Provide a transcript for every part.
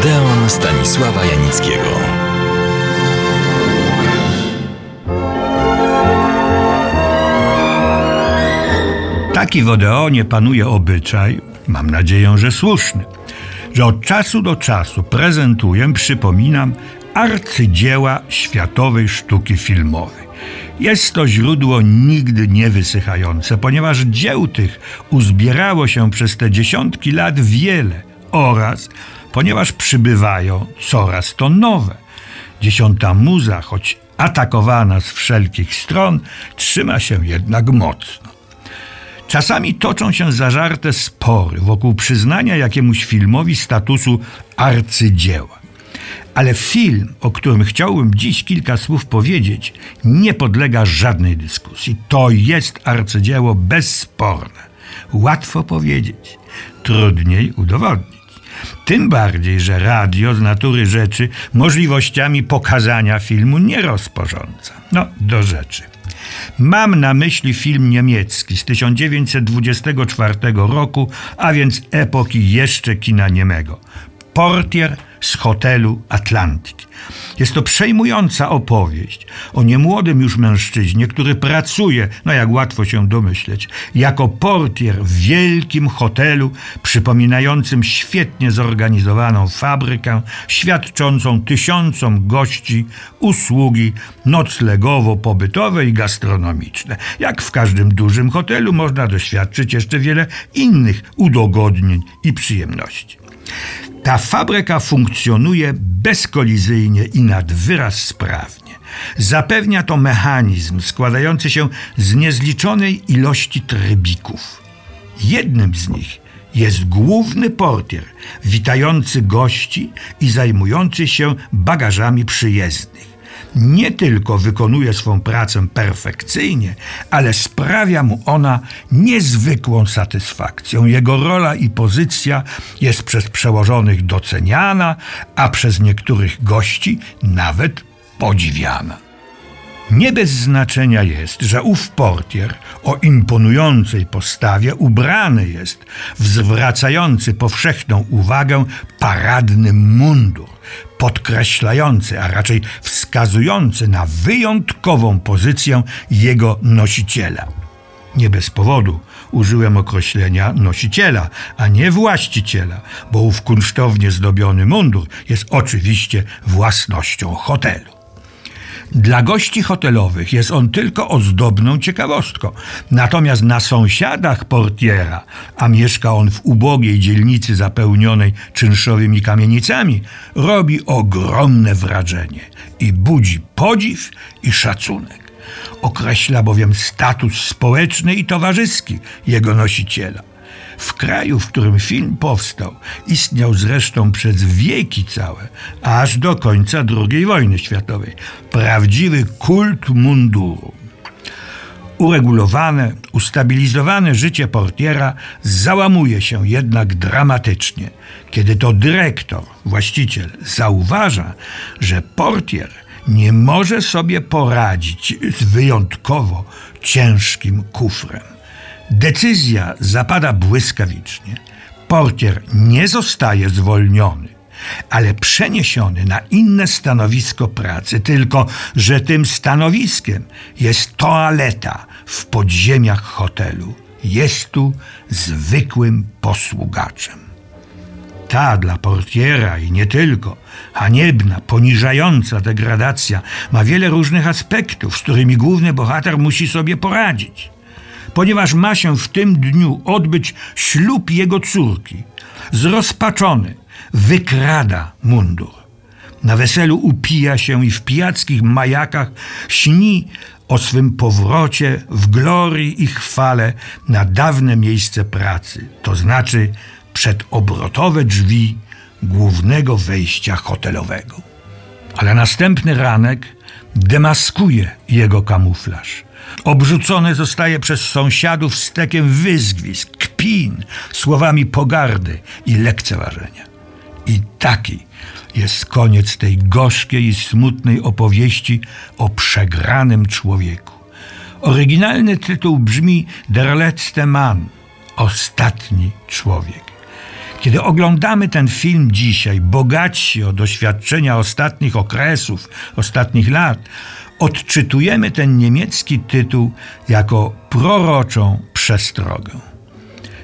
Odeon Stanisława Janickiego. Taki w Odeonie panuje obyczaj, mam nadzieję, że słuszny, że od czasu do czasu prezentuję, przypominam, arcydzieła światowej sztuki filmowej. Jest to źródło nigdy niewysychające, ponieważ dzieł tych uzbierało się przez te dziesiątki lat wiele oraz ponieważ przybywają coraz to nowe. Dziesiąta muza, choć atakowana z wszelkich stron, trzyma się jednak mocno. Czasami toczą się zażarte spory wokół przyznania jakiemuś filmowi statusu arcydzieła. Ale film, o którym chciałbym dziś kilka słów powiedzieć, nie podlega żadnej dyskusji. To jest arcydzieło bezsporne. Łatwo powiedzieć, trudniej udowodnić. Tym bardziej, że radio z natury rzeczy możliwościami pokazania filmu nie rozporządza. No, do rzeczy. Mam na myśli film niemiecki z 1924 roku, a więc epoki jeszcze kina niemego. Portier z hotelu Atlantik. Jest to przejmująca opowieść o niemłodym już mężczyźnie, który pracuje, no jak łatwo się domyśleć, jako portier w wielkim hotelu przypominającym świetnie zorganizowaną fabrykę, świadczącą tysiącom gości usługi noclegowo-pobytowe i gastronomiczne. Jak w każdym dużym hotelu można doświadczyć jeszcze wiele innych udogodnień i przyjemności. Ta fabryka funkcjonuje bezkolizyjnie i nad wyraz sprawnie. Zapewnia to mechanizm składający się z niezliczonej ilości trybików. Jednym z nich jest główny portier, witający gości i zajmujący się bagażami przyjezdnych nie tylko wykonuje swą pracę perfekcyjnie, ale sprawia mu ona niezwykłą satysfakcją. Jego rola i pozycja jest przez przełożonych doceniana, a przez niektórych gości nawet podziwiana. Nie bez znaczenia jest, że ów portier o imponującej postawie ubrany jest w zwracający powszechną uwagę paradny mundur, podkreślający, a raczej wskazujący na wyjątkową pozycję jego nosiciela. Nie bez powodu użyłem określenia nosiciela, a nie właściciela, bo ów kunsztownie zdobiony mundur jest oczywiście własnością hotelu. Dla gości hotelowych jest on tylko ozdobną ciekawostką. Natomiast na sąsiadach portiera, a mieszka on w ubogiej dzielnicy zapełnionej czynszowymi kamienicami, robi ogromne wrażenie i budzi podziw i szacunek. Określa bowiem status społeczny i towarzyski jego nosiciela. W kraju, w którym film powstał, istniał zresztą przez wieki całe, aż do końca II wojny światowej. Prawdziwy kult munduru. Uregulowane, ustabilizowane życie portiera załamuje się jednak dramatycznie, kiedy to dyrektor, właściciel, zauważa, że portier nie może sobie poradzić z wyjątkowo ciężkim kufrem. Decyzja zapada błyskawicznie. Portier nie zostaje zwolniony, ale przeniesiony na inne stanowisko pracy, tylko że tym stanowiskiem jest toaleta w podziemiach hotelu. Jest tu zwykłym posługaczem. Ta dla portiera i nie tylko, haniebna, poniżająca degradacja ma wiele różnych aspektów, z którymi główny bohater musi sobie poradzić ponieważ ma się w tym dniu odbyć ślub jego córki. Zrozpaczony wykrada mundur. Na weselu upija się i w pijackich majakach śni o swym powrocie w glorii i chwale na dawne miejsce pracy, to znaczy przed obrotowe drzwi głównego wejścia hotelowego. Ale następny ranek demaskuje jego kamuflaż. Obrzucony zostaje przez sąsiadów stekiem wyzwisk, kpin, słowami pogardy i lekceważenia. I taki jest koniec tej gorzkiej i smutnej opowieści o przegranym człowieku. Oryginalny tytuł brzmi Der letzte Mann, ostatni człowiek. Kiedy oglądamy ten film dzisiaj, bogatsi o doświadczenia ostatnich okresów, ostatnich lat, odczytujemy ten niemiecki tytuł jako proroczą przestrogę.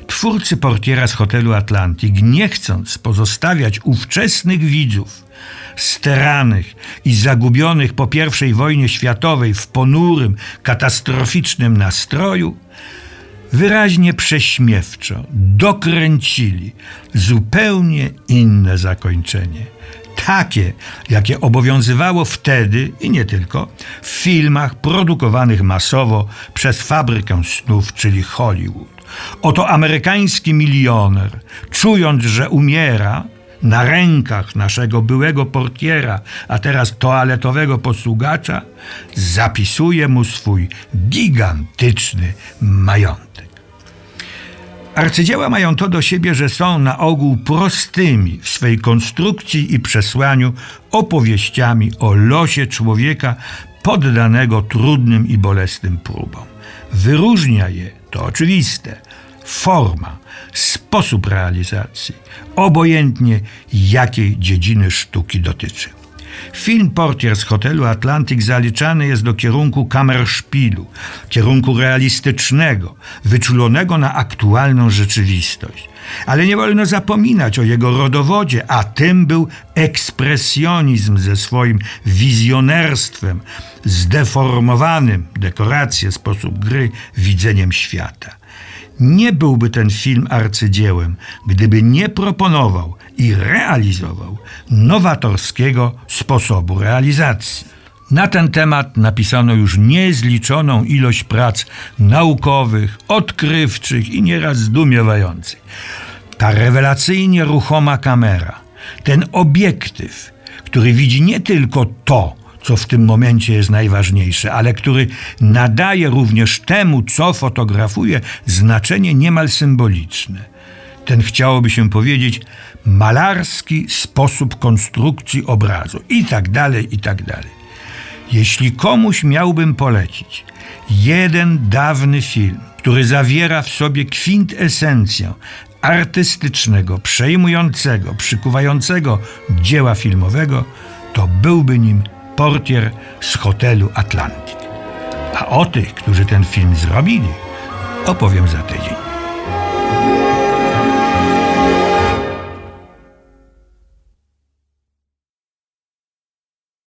Twórcy portiera z hotelu Atlantic, nie chcąc pozostawiać ówczesnych widzów steranych i zagubionych po I wojnie światowej w ponurym, katastroficznym nastroju, wyraźnie prześmiewczo dokręcili zupełnie inne zakończenie. Takie, jakie obowiązywało wtedy i nie tylko w filmach produkowanych masowo przez fabrykę snów, czyli Hollywood. Oto amerykański milioner, czując, że umiera, na rękach naszego byłego portiera, a teraz toaletowego posługacza, zapisuje mu swój gigantyczny majątek. Arcydzieła mają to do siebie, że są na ogół prostymi w swej konstrukcji i przesłaniu opowieściami o losie człowieka poddanego trudnym i bolesnym próbom. Wyróżnia je, to oczywiste, forma, sposób realizacji, obojętnie jakiej dziedziny sztuki dotyczy. Film Portier z hotelu Atlantic zaliczany jest do kierunku kamerszpilu, kierunku realistycznego, wyczulonego na aktualną rzeczywistość. Ale nie wolno zapominać o jego rodowodzie, a tym był ekspresjonizm ze swoim wizjonerstwem, zdeformowanym dekoracje, sposób gry, widzeniem świata. Nie byłby ten film arcydziełem, gdyby nie proponował i realizował nowatorskiego sposobu realizacji. Na ten temat napisano już niezliczoną ilość prac naukowych, odkrywczych i nieraz zdumiewających. Ta rewelacyjnie ruchoma kamera, ten obiektyw, który widzi nie tylko to, co w tym momencie jest najważniejsze, ale który nadaje również temu, co fotografuje, znaczenie niemal symboliczne. Ten chciałoby się powiedzieć malarski sposób konstrukcji obrazu i tak dalej, i tak dalej. Jeśli komuś miałbym polecić jeden dawny film, który zawiera w sobie kwintesencję artystycznego, przejmującego, przykuwającego dzieła filmowego, to byłby nim portier z hotelu Atlantic. A o tych, którzy ten film zrobili, opowiem za tydzień.